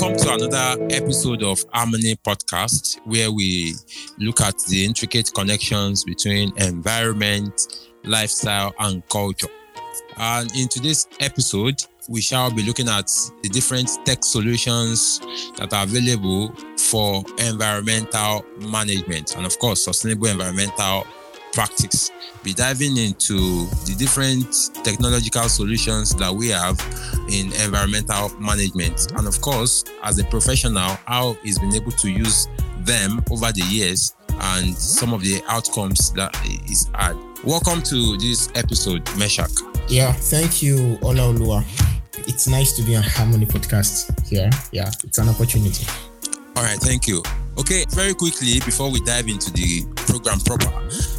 Welcome to another episode of Harmony Podcast, where we look at the intricate connections between environment, lifestyle, and culture. And in today's episode, we shall be looking at the different tech solutions that are available for environmental management and, of course, sustainable environmental practice. Be diving into the different technological solutions that we have in environmental management. And, of course, as a professional, how he's been able to use them over the years and some of the outcomes that is had. Welcome to this episode, Meshach. Yeah, thank you, Olaoluwa. It's nice to be on Harmony Podcast here. Yeah, it's an opportunity. All right, thank you. Okay, very quickly before we dive into the program proper,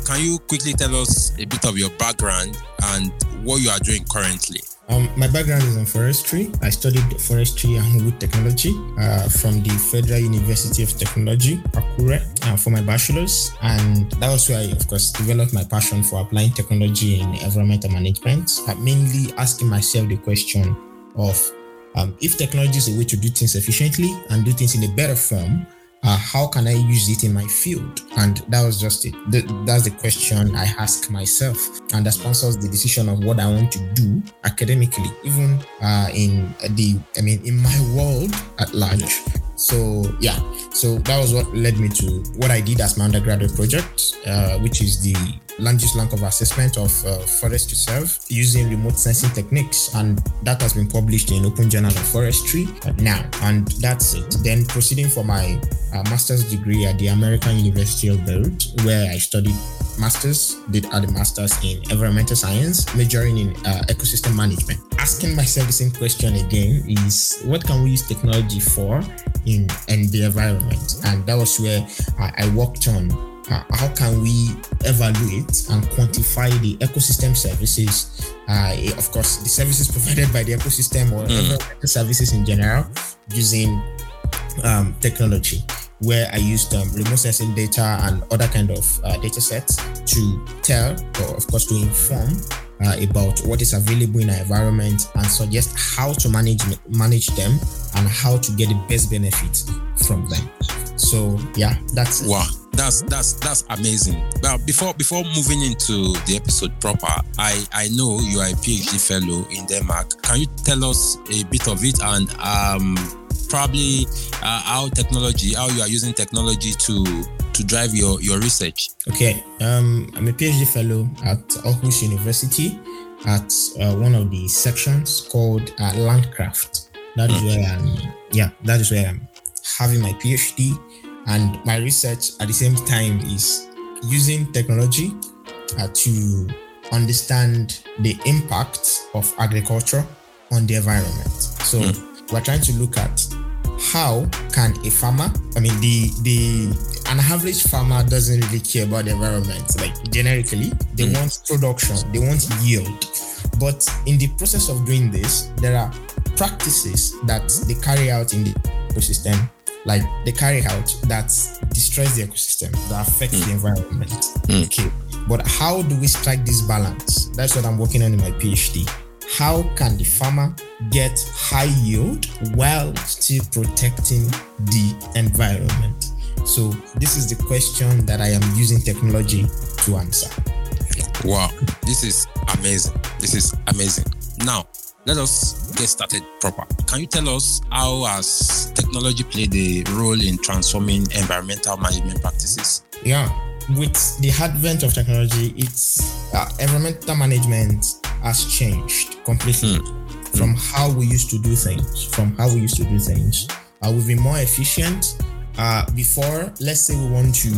can you quickly tell us a bit of your background and what you are doing currently? Um, my background is in forestry. I studied forestry and wood technology uh, from the Federal University of Technology, Akure, uh, for my bachelor's. And that was where I, of course, developed my passion for applying technology in environmental management, uh, mainly asking myself the question of um, if technology is a way to do things efficiently and do things in a better form, uh, how can I use it in my field? And that was just it. The, that's the question I ask myself, and that sponsors the decision of what I want to do academically, even uh, in the, I mean, in my world at large. So yeah, so that was what led me to what I did as my undergraduate project, uh, which is the land use land cover assessment of uh, forest reserve using remote sensing techniques, and that has been published in Open Journal of Forestry now. And that's it. Then proceeding for my uh, master's degree at the American University of Beirut, where I studied masters, did the masters in environmental science, majoring in uh, ecosystem management. Asking myself the same question again is what can we use technology for in, in the environment? And that was where I, I worked on uh, how can we evaluate and quantify the ecosystem services uh, of course the services provided by the ecosystem or mm. services in general using um, technology where I used um, remote sensing data and other kind of uh, data sets to tell or of course to inform uh, about what is available in our environment and suggest how to manage manage them and how to get the best benefit from them. So yeah, that's wow. That's that's that's amazing. But before before moving into the episode proper, I I know you are a PhD fellow in Denmark. Can you tell us a bit of it and um probably uh, how technology, how you are using technology to to drive your your research? Okay, um, I'm a PhD fellow at Aarhus University at uh, one of the sections called uh, Landcraft. That is where I'm. Yeah, that is where I'm having my PhD, and my research at the same time is using technology uh, to understand the impact of agriculture on the environment. So mm. we're trying to look at how can a farmer i mean the the an average farmer doesn't really care about the environment like generically they mm. want production they want yield but in the process of doing this there are practices that they carry out in the ecosystem like they carry out that destroys the ecosystem that affects mm. the environment mm. okay but how do we strike this balance that's what i'm working on in my phd how can the farmer get high yield while still protecting the environment? So, this is the question that I am using technology to answer. Wow, this is amazing. This is amazing. Now, let us get started proper. Can you tell us how has technology played a role in transforming environmental management practices? Yeah, with the advent of technology, it's uh, environmental management has changed completely mm. from mm. how we used to do things. From how we used to do things, uh, we've been more efficient. Uh, before, let's say we want to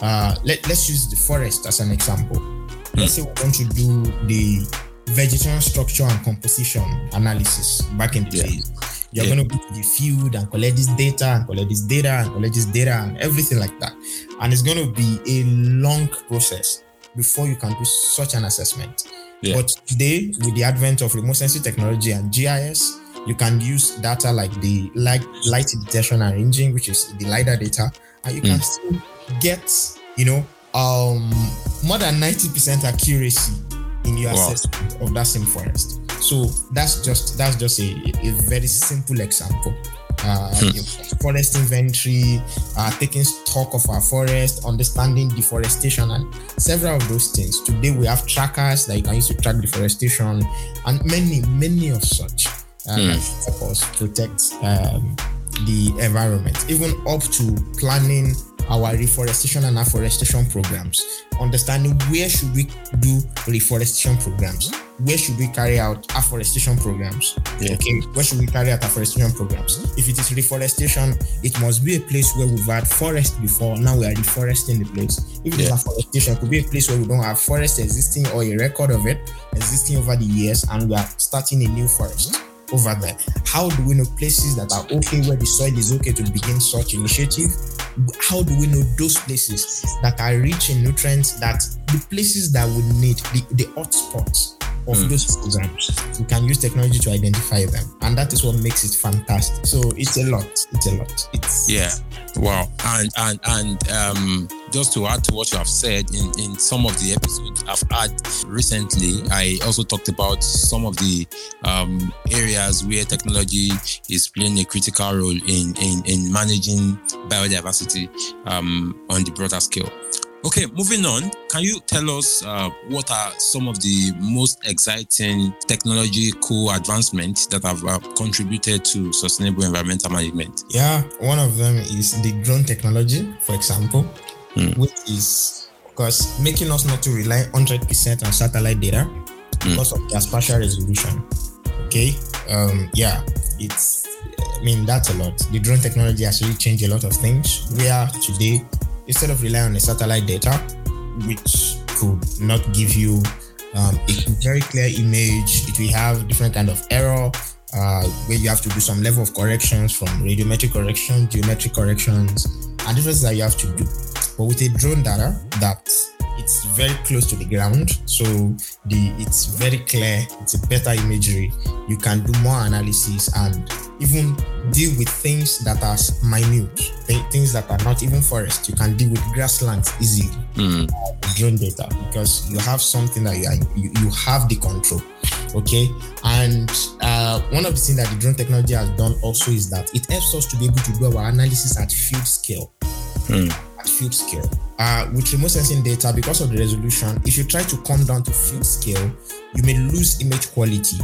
uh, let let's use the forest as an example. Mm. Let's say we want to do the vegetation structure and composition analysis back in the yeah. days. You're yeah. going to go to the field and collect this data and collect this data and collect this data and everything like that. And it's going to be a long process before you can do such an assessment. Yeah. But today, with the advent of remote sensing technology and GIS, you can use data like the light, light detection and ranging, which is the LiDAR data, and you can mm. still get, you know, um, more than 90% accuracy in your wow. assessment of that same forest. So that's just that's just a, a very simple example. uh, hmm. forest inventory, uh, taking stock of our forest, understanding deforestation, and several of those things. Today we have trackers that you can use to track deforestation, and many, many of such uh, mm. help us protect um, the environment, even up to planning our reforestation and afforestation programs, understanding where should we do reforestation programs, where should we carry out afforestation programs, yeah. okay, where should we carry out afforestation programs. If it is reforestation, it must be a place where we've had forest before, now we are reforesting the place. If it yeah. is afforestation, it could be a place where we don't have forest existing or a record of it existing over the years and we are starting a new forest over there. How do we know places that are okay where the soil is okay to begin such initiative? How do we know those places that are rich in nutrients that the places that we need, the, the hot spots of mm. those programs, we can use technology to identify them. And that is what makes it fantastic. So it's a lot. It's a lot. It's yeah. Wow. And and and um just to add to what you have said in, in some of the episodes I've had recently, I also talked about some of the um, areas where technology is playing a critical role in, in, in managing biodiversity um, on the broader scale. Okay, moving on. Can you tell us uh, what are some of the most exciting technological advancements that have uh, contributed to sustainable environmental management? Yeah, one of them is the drone technology, for example mm. which is of course, making us not to rely 100% on satellite data mm. because of their spatial resolution. Okay, um, yeah, it's I mean that's a lot. The drone technology has really changed a lot of things. We are today instead of relying on the satellite data, which could not give you um, a very clear image. It will have different kind of error uh, where you have to do some level of corrections from radiometric correction, geometric corrections, and different things that you have to do. But with a drone data that it's very close to the ground, so the it's very clear, it's a better imagery. You can do more analysis and even deal with things that are minute, things that are not even forest. You can deal with grasslands easily mm. drone data because you have something that you, are, you, you have the control. Okay, and uh, one of the things that the drone technology has done also is that it helps us to be able to do our analysis at field scale. Mm field scale. Uh, with remote sensing data, because of the resolution, if you try to come down to field scale, you may lose image quality.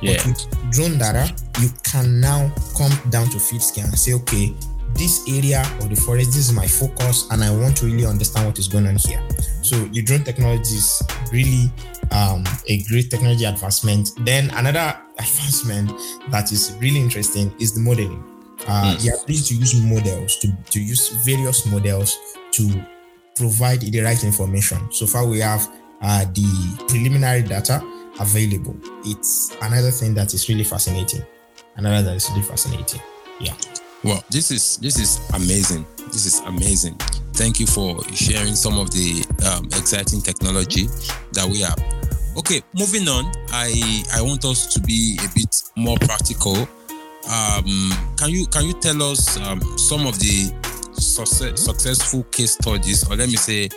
Yeah. But with drone data, you can now come down to field scale and say, okay, this area of the forest, this is my focus, and I want to really understand what is going on here. So the drone technology is really um, a great technology advancement. Then another advancement that is really interesting is the modeling uh, mm. the ability to use models, to, to use various models to provide the right information. So far, we have uh, the preliminary data available. It's another thing that is really fascinating. Another that is really fascinating. Yeah. Well, this is this is amazing. This is amazing. Thank you for sharing some of the um, exciting technology that we have. Okay, moving on. I I want us to be a bit more practical um, can you can you tell us um, some of the success, successful case studies, or let me say,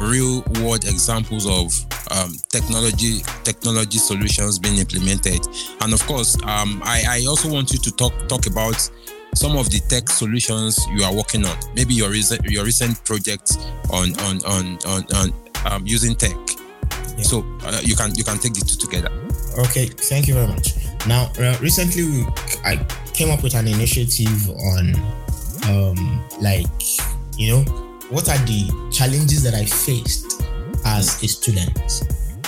real world examples of um, technology technology solutions being implemented? And of course, um, I, I also want you to talk talk about some of the tech solutions you are working on. Maybe your recent your recent project on on on on, on um, using tech. Yeah. So uh, you can you can take the two together. Okay, thank you very much. Now, uh, recently, we, I came up with an initiative on, um, like, you know, what are the challenges that I faced as a student,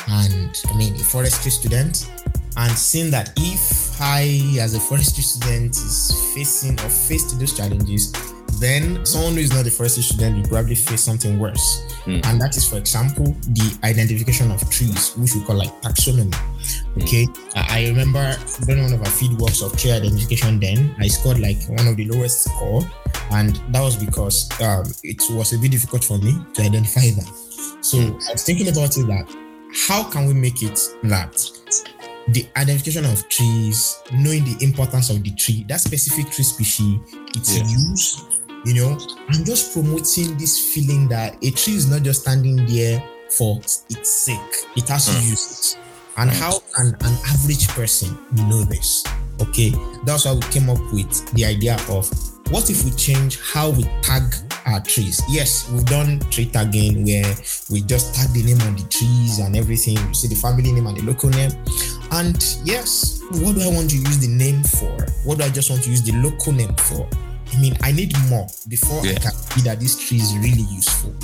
and I mean, a forestry student, and seeing that if I, as a forestry student, is facing or faced those challenges, then someone who is not a forestry student will probably face something worse. Mm. And that is, for example, the identification of trees, which we call like taxonomy. Okay. Mm. I, I remember doing one of our field works of tree identification then. I scored like one of the lowest score. And that was because um, it was a bit difficult for me to identify them. So mm. I was thinking about it that how can we make it that the identification of trees, knowing the importance of the tree, that specific tree species, its yeah. use, you know, I'm just promoting this feeling that a tree is not just standing there for its sake, it has to mm. use it. And mm. how can an average person know this? Okay, that's why we came up with the idea of what if we change how we tag our trees? Yes, we've done tree tagging where we just tag the name on the trees and everything. You see the family name and the local name. And yes, what do I want to use the name for? What do I just want to use the local name for? I mean, I need more before yeah. I can see that this tree is really useful.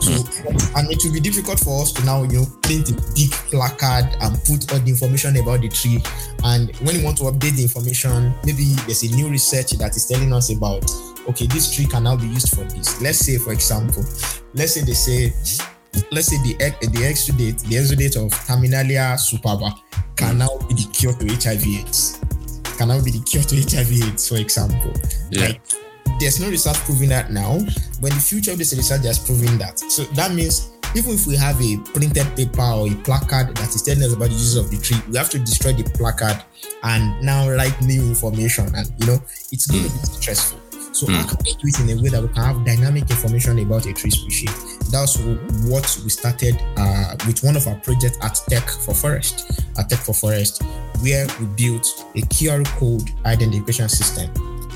So, mm. and it will be difficult for us to now, you know, print a big placard and put all the information about the tree. And when you want to update the information, maybe there's a new research that is telling us about, okay, this tree can now be used for this. Let's say, for example, let's say they say, let's say the the exudate, the exudate of Terminalia superba can now be the cure to HIV/AIDS can now be the cure to HIV/AIDS, for example. Yeah. Like, there's no research proving that now, but in the future, this research has proving that. So that means even if we have a printed paper or a placard that is telling us about the use of the tree, we have to destroy the placard and now write new information. And you know, it's going to be stressful. So mm. how can we do it in a way that we can have dynamic information about a tree species? That's what we started uh, with one of our projects at Tech for Forest, at Tech for Forest, where we built a QR code identification system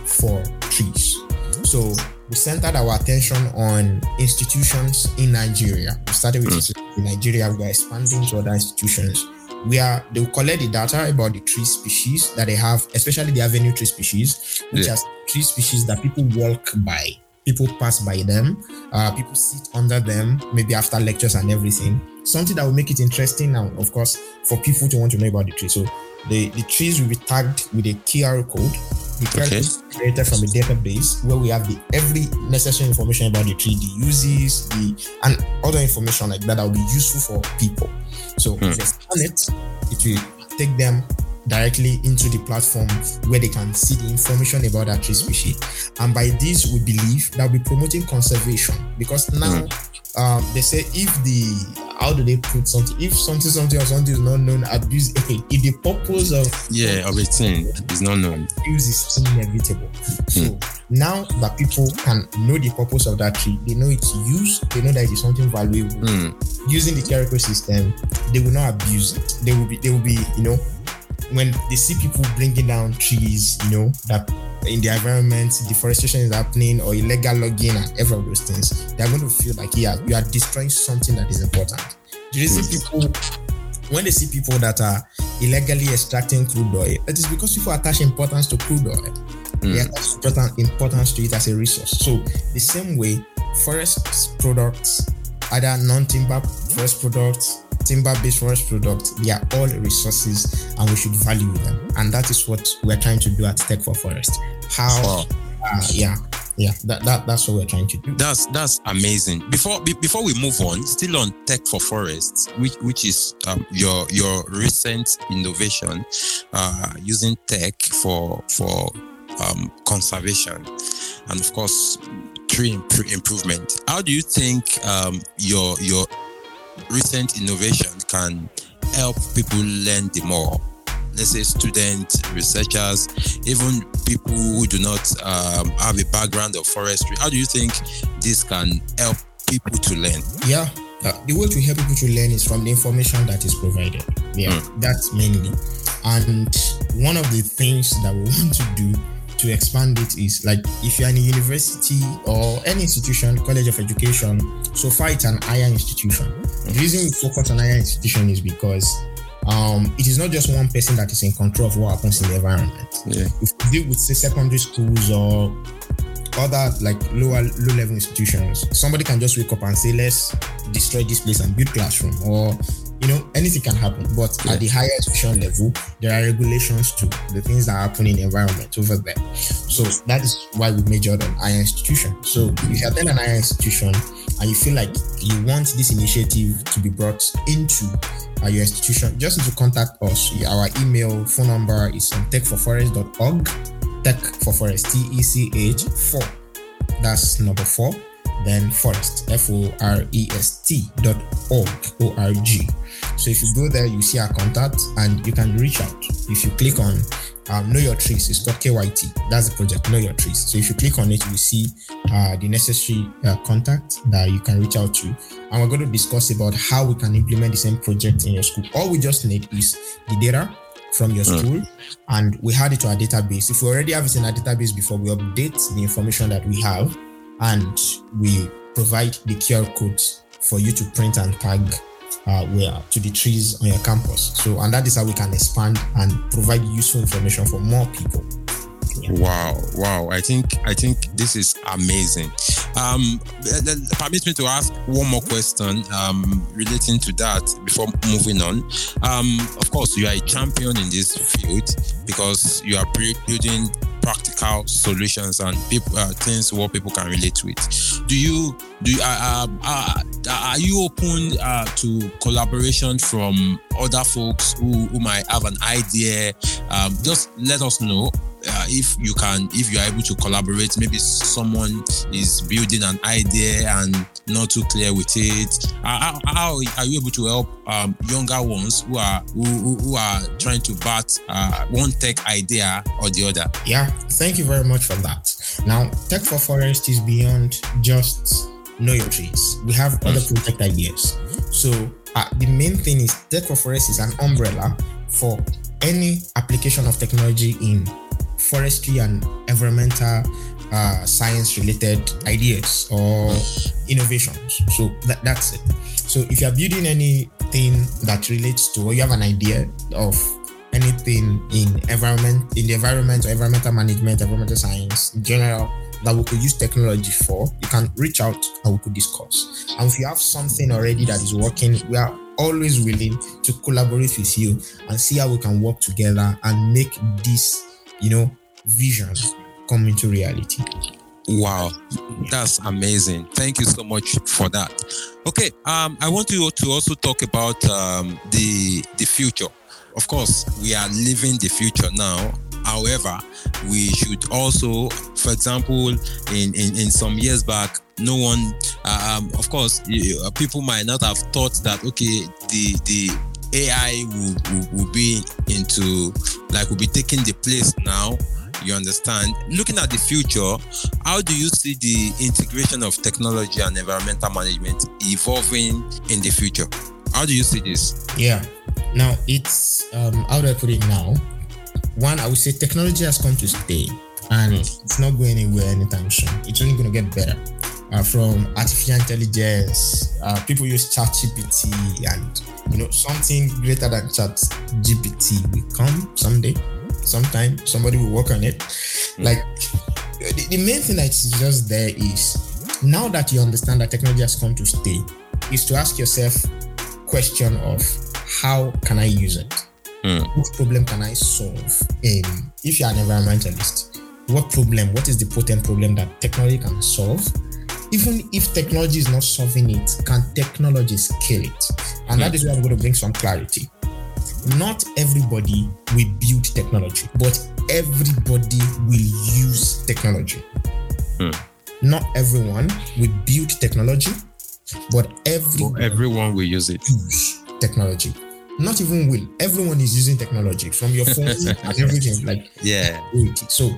for trees. So we centered our attention on institutions in Nigeria. We started with mm. in Nigeria, we are expanding to other institutions where they will collect the data about the tree species that they have, especially the avenue tree species, which yeah. are tree species that people walk by. People pass by them, uh, people sit under them, maybe after lectures and everything. Something that will make it interesting now, of course, for people to want to know about the tree. So the, the trees will be tagged with a QR code. The QR okay. is created from a database where we have the every necessary information about the tree, the uses, the and other information like that that will be useful for people. So hmm. if they scan it, it will take them directly into the platform where they can see the information about that tree species. And by this, we believe that we're promoting conservation because now mm. um, they say if the how do they put something if something something or something is not known, abuse okay, if the purpose of yeah of a thing is not known, abuse is inevitable. Mm. So now that people can know the purpose of that tree, they know its use, they know that it is something valuable. Mm. Using the QR code system, they will not abuse it. They will be they will be, you know, when they see people bringing down trees, you know, that in the environment, deforestation is happening or illegal logging and every of those things, they're going to feel like, yeah, you are destroying something that is important. Do you see people when they see people that are illegally extracting crude oil, it is because people attach importance to crude oil. Mm. They attach importance to it as a resource. So the same way, forest products, either non-timber forest products, timber-based forest products, they are all resources and we should value them. And that is what we're trying to do at Tech for Forest. How, uh, yeah, yeah, that, that that's what we're trying to do. That's that's amazing. Before be, before we move on, still on Tech for Forests, which which is um, your your recent innovation uh, using tech for for um, conservation, and of course tree imp- improvement. How do you think um, your your recent innovation can help people learn the more. Let's say students, researchers, even people who do not um, have a background of forestry. How do you think this can help people to learn? Yeah, uh, the way to help people to learn is from the information that is provided. Yeah, mm. that's mainly. And one of the things that we want to do to expand it is like if you're in a university or any institution, college of education, so far it's an higher institution. The reason we focus on higher institution is because um, it is not just one person that is in control of what happens in the environment. Yeah. If we deal with say secondary schools or other like lower low level institutions, somebody can just wake up and say, let's destroy this place and build classroom or you know, anything can happen. But yeah. at the higher institution level, there are regulations to the things that happen in the environment over there. So that is why we majored on higher institution. So if you attend an higher institution and you feel like you want this initiative to be brought into uh, your institution, just need to contact us. Our email, phone number is on techforforest.org. Tech for Forest, T E C H 4. That's number four then forest f-o-r-e-s-t dot org o-r-g so if you go there you see our contact and you can reach out. If you click on um, know your trees it's called kyt that's the project know your trees. So if you click on it you see uh, the necessary uh, contact that you can reach out to. And we're going to discuss about how we can implement the same project in your school. All we just need is the data from your school mm. and we add it to our database. If we already have it in our database before, we update the information that we have and we provide the QR codes for you to print and tag uh, where to the trees on your campus. So, and that is how we can expand and provide useful information for more people. Wow, wow! I think I think this is amazing. Um, permit me to ask one more question um, relating to that before moving on. Um, of course, you are a champion in this field because you are building practical solutions and people uh, things what people can relate with. Do you do you, uh, uh, uh, are you open uh, to collaboration from other folks who, who might have an idea? Um, just let us know uh, if you can if you are able to collaborate maybe someone is building an idea and not too clear with it. Uh, how, how, are you able to help um, younger ones who are who, who are trying to bat uh, one tech idea or the other? Yeah thank you very much for that. Now tech for forest is beyond just know your trees. We have other mm. project ideas. So uh, the main thing is tech for forest is an umbrella for any application of technology in forestry and environmental uh, science related ideas or innovations. So that, that's it. So if you're building anything that relates to or you have an idea of anything in environment in the environment or environmental management, environmental science in general that we could use technology for, you can reach out and we could discuss. And if you have something already that is working, we are always willing to collaborate with you and see how we can work together and make this you know, visions come into reality. Wow, that's amazing. Thank you so much for that. Okay, um, I want you to also talk about um, the the future. Of course, we are living the future now. However, we should also, for example, in, in, in some years back, no one, uh, um, of course, people might not have thought that, okay, the, the AI will, will, will be into like will be taking the place now you understand? Looking at the future how do you see the integration of technology and environmental management evolving in the future? How do you see this? Yeah. Now it's um how do i put it now? One i would say technology has come to stay and it's not going anywhere anytime soon. It's only going to get better uh, from artificial intelligence. Uh, people use Chat GPT, and you know something greater than Chat GPT will come someday. Sometime somebody will work on it. Hmm. Like the, the main thing that's just there is now that you understand that technology has come to stay, is to ask yourself question of how can I use it? Mm. What problem can I solve? In if you're an environmentalist, what problem? What is the potent problem that technology can solve? Even if technology is not solving it, can technology scale it? And that is where I'm going to bring some clarity. Not everybody will build technology, but everybody will use technology. Hmm. Not everyone will build technology, but everyone, well, everyone will use it. Use technology. Not even will. Everyone is using technology from your phone and everything. Like yeah. So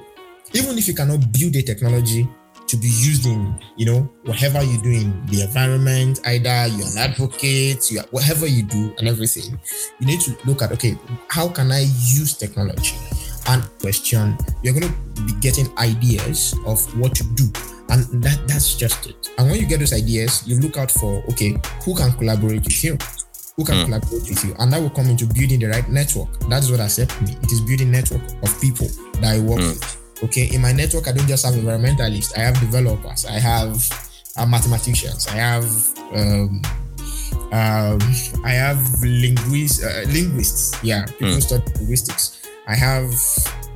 even if you cannot build a technology, to be used in, you know, whatever you do in the environment, either you're an advocate, you are, whatever you do and everything, you need to look at, okay, how can I use technology? And question, you're going to be getting ideas of what to do. And that, that's just it. And when you get those ideas, you look out for, okay, who can collaborate with you? Who can mm. collaborate with you? And that will come into building the right network. That's what I said to me. It is building network of people that I work mm. with Okay, in my network, I don't just have environmentalists. I have developers. I have uh, mathematicians. I have um, um, I have linguists. Uh, linguists. Yeah, people mm. study linguistics. I have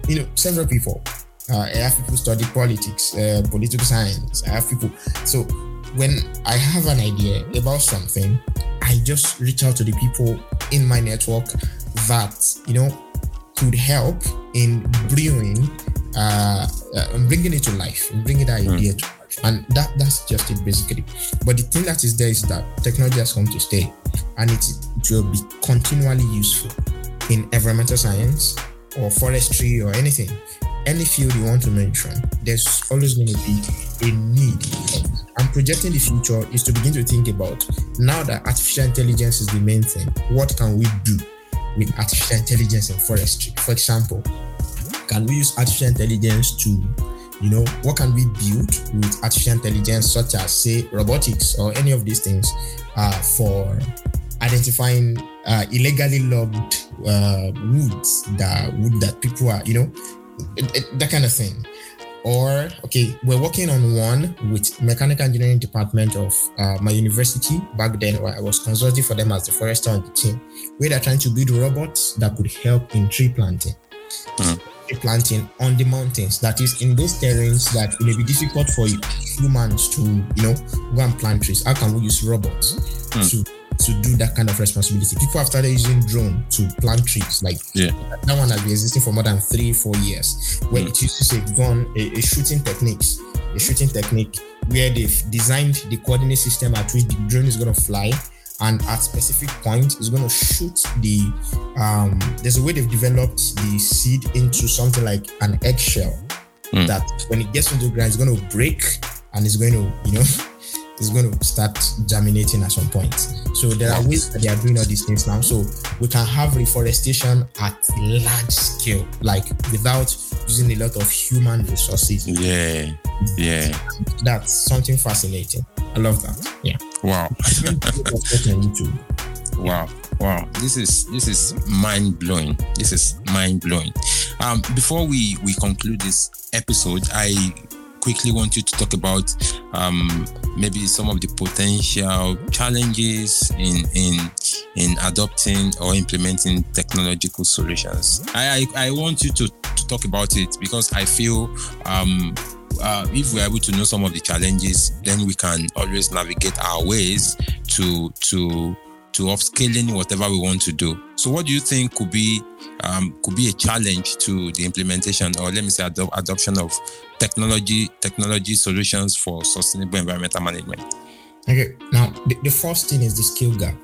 you know several people. Uh, I have people study politics, uh, political science. I have people. So when I have an idea about something, I just reach out to the people in my network that you know could help in brewing uh, uh, bringing it to life, and bringing that hmm. idea mm. to life, and that that's just it basically. But the thing that is there is that technology has come to stay, and it, it will be continually useful in environmental science or forestry or anything, any field you want to mention. There's always going to be a need. And projecting the future is to begin to think about now that artificial intelligence is the main thing. What can we do? with artificial intelligence in forestry? For example, can we use artificial intelligence to, you know, what can we build with artificial intelligence, such as say robotics or any of these things, uh, for identifying uh, illegally logged uh, woods that wood that people are, you know, that kind of thing. Or okay, we're working on one with mechanical engineering department of uh, my university back then. Where I was consulting for them as the forester on the team, where they're trying to build robots that could help in tree planting. Mm. Tree planting on the mountains, that is in those terrains that it may be difficult for humans to, you know, go and plant trees. How can we use robots mm. to to do that kind of responsibility. People have started using drone to plant trees. Like yeah. that one has been existing for more than three, four years. Where mm. it uses a gun, a, a shooting techniques, a shooting technique where they've designed the coordinate system at which the drone is going to fly and at specific point it's going to shoot the um there's a way they've developed the seed into something like an eggshell mm. that when it gets into the ground it's going to break and it's going to you know it's going to start germinating at some point. So there are ways that they are doing all these things now. So we can have reforestation at large scale, like without using a lot of human resources. Yeah, yeah. That's something fascinating. I love that. Yeah. Wow. wow wow this is this is mind blowing this is mind blowing um before we we conclude this episode i quickly want you to talk about um, maybe some of the potential challenges in in in adopting or implementing technological solutions. I I, I want you to, to talk about it because I feel um, uh, if we're able to know some of the challenges, then we can always navigate our ways to to to upscaling whatever we want to do. So, what do you think could be um, could be a challenge to the implementation, or let me say, ad- adoption of technology technology solutions for sustainable environmental management? Okay, now the, the first thing is the skill gap.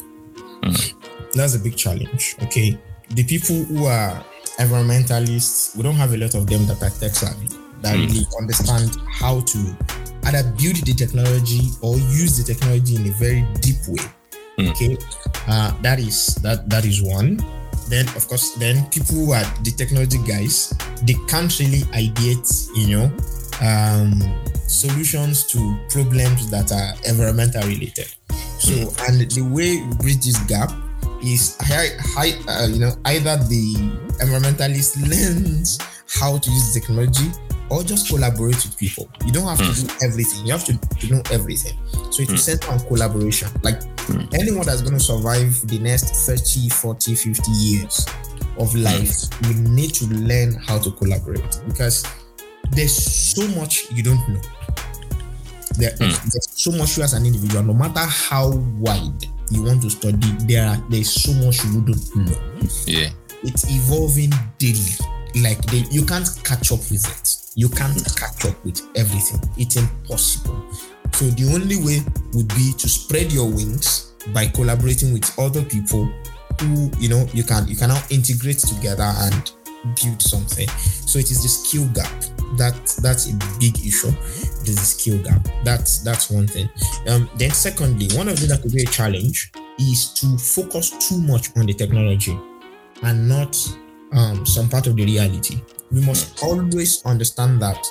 Mm. That's a big challenge. Okay, the people who are environmentalists, we don't have a lot of them that are tech savvy that mm. really understand how to either build the technology or use the technology in a very deep way Mm. Okay, uh, that is that that is one. Then of course, then people who are the technology guys, they can't really ideate, you know, um, solutions to problems that are environmental related. So, mm. and the way we bridge this gap is high, high, uh, you know, either the environmentalist learns how to use technology or just collaborate with people. You don't have mm. to do everything. You have to, to know everything. So it will mm. center on collaboration. Like mm. anyone that's going to survive the next 30, 40, 50 years of hmm. life, mm. you need to learn how to collaborate because there's so much you don't know. There. There's so much you as an individual, no matter how wide you want to study, there are, there's so much you wouldn't know. Yeah. It's evolving daily. Like they, you can't catch up with it. You can't catch up with everything. It's impossible. So the only way would be to spread your wings by collaborating with other people who you know you can you can now integrate together and build something. So it is the skill gap. That that's a big issue. A skill gap. That's that's one thing. Um, then secondly, one of the that could be a challenge is to focus too much on the technology and not um, some part of the reality. We must always understand that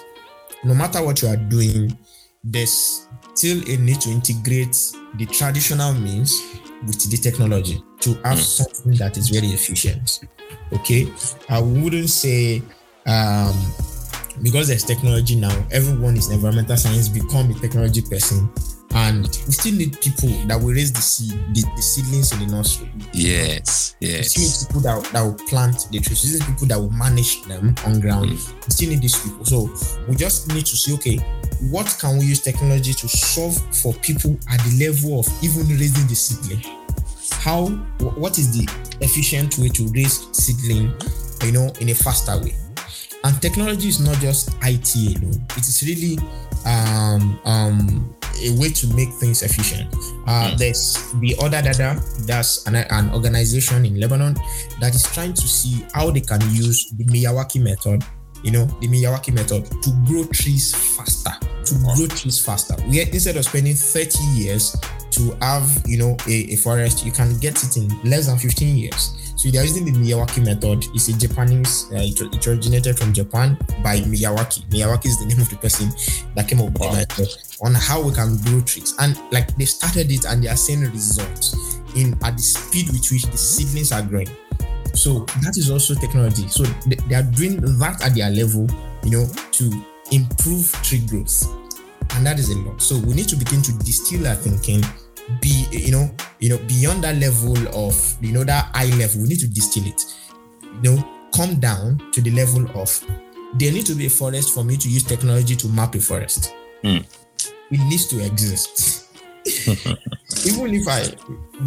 no matter what you are doing, there's still a need to integrate the traditional means with the technology to have mm. something that is very efficient. Okay, I wouldn't say um, because there's technology now, everyone is environmental science become a technology person and we still need people that will raise the seed, the, the seedlings in the nursery. Yes, yes. We still need people that, that will plant the trees. We need people that will manage them on ground. Mm. We still need these people. So we just need to see, okay, what can we use technology to solve for people at the level of even raising the seedling? How? What is the efficient way to raise seedling? You know, in a faster way. And technology is not just IT alone. It is really um, um, a way to make things efficient. Uh, mm. There's the Other Dada, that's an, an, organization in Lebanon that is trying to see how they can use the Miyawaki method, you know, the Miyawaki method to grow trees faster, to grow trees faster. We instead of spending 30 years to have you know a, a forest, you can get it in less than 15 years. So they're using the Miyawaki method. It's a Japanese, uh, it, it, originated from Japan by Miyawaki. Miyawaki is the name of the person that came up with wow. the method on how we can grow trees. And like they started it and they are seeing results in at the speed with which the seedlings are growing. So that is also technology. So they, they are doing that at their level, you know, to improve tree growth. And that is a lot. So we need to begin to distill our thinking be you know you know beyond that level of you know that eye level we need to distill it. You know come down to the level of there need to be a forest for me to use technology to map a forest. Mm. it needs to exist. Even if i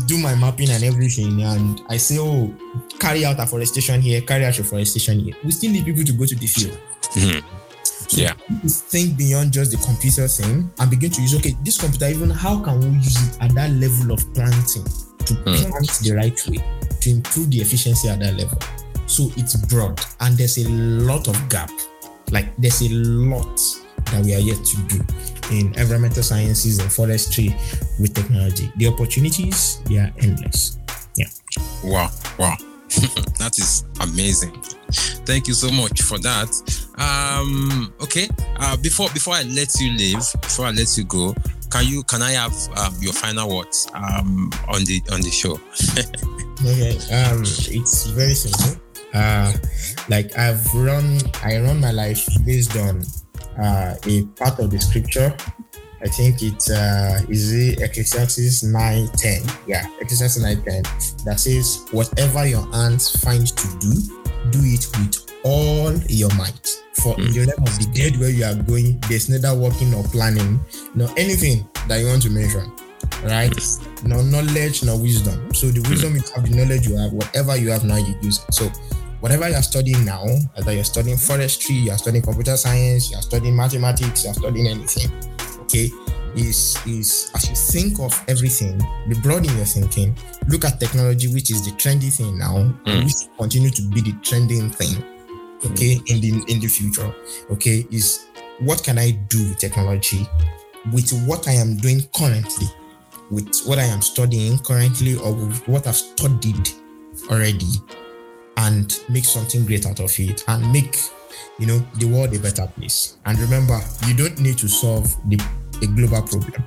do my mapping and everything and i say oh carry out afforestation here carry out reforestation here we still need people to go to the field. Mm so yeah. think beyond just the computer thing and begin to use okay, this computer, even how can we use it at that level of planting to mm. plant the right way to improve the efficiency at that level. So it's broad and there's a lot of gap. Like there's a lot that we are yet to do in environmental sciences and forestry with technology. The opportunities they are endless. Yeah. Wow. Wow. that is amazing. Thank you so much for that. Um, okay. Uh, before before I let you leave, before I let you go, can you can I have um, your final words um, on the on the show? okay. Um, it's very simple. Uh, like I've run, I run my life based on uh, a part of the scripture I think it's uh is it Ecclesiastes 9 10. Yeah, Ecclesiastes 9 10 that says, Whatever your hands find to do, do it with all your might. For mm. in the realm of the dead where you are going, there's neither working or planning, nor anything that you want to mention. Right? No knowledge, no wisdom. So the wisdom you have, the knowledge you have, whatever you have now, you use it. So whatever you're studying now, either you're studying forestry, you're studying computer science, you're studying mathematics, you're studying anything okay, is is as you think of everything, be broad in your thinking. Look at technology, which is the trendy thing now, mm. which continue to be the trending thing. Okay, mm. in the in the future. Okay, is what can I do with technology, with what I am doing currently, with what I am studying currently, or with what I've studied already, and make something great out of it, and make you know, the world a better place. And remember, you don't need to solve the, a global problem.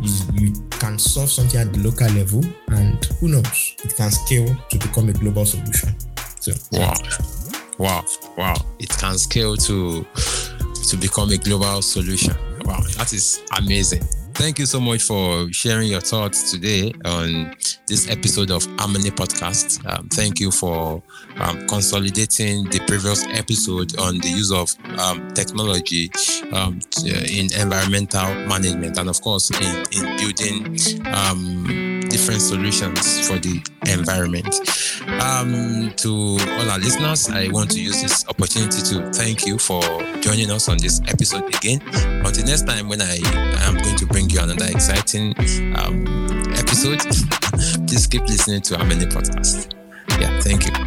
You, you can solve something at the local level, and who knows, it can scale to become a global solution. So wow, wow, wow! It can scale to to become a global solution. Wow, that is amazing. Thank you so much for sharing your thoughts today on this episode of Harmony Podcast. Um, thank you for um, consolidating the previous episode on the use of um, technology um, in environmental management and, of course, in, in building um, different solutions for the environment. Um, to all our listeners, I want to use this opportunity to thank you for joining us on this episode again. Until next time, when I am going to bring you another exciting um, episode, please keep listening to our many podcasts. Yeah, thank you.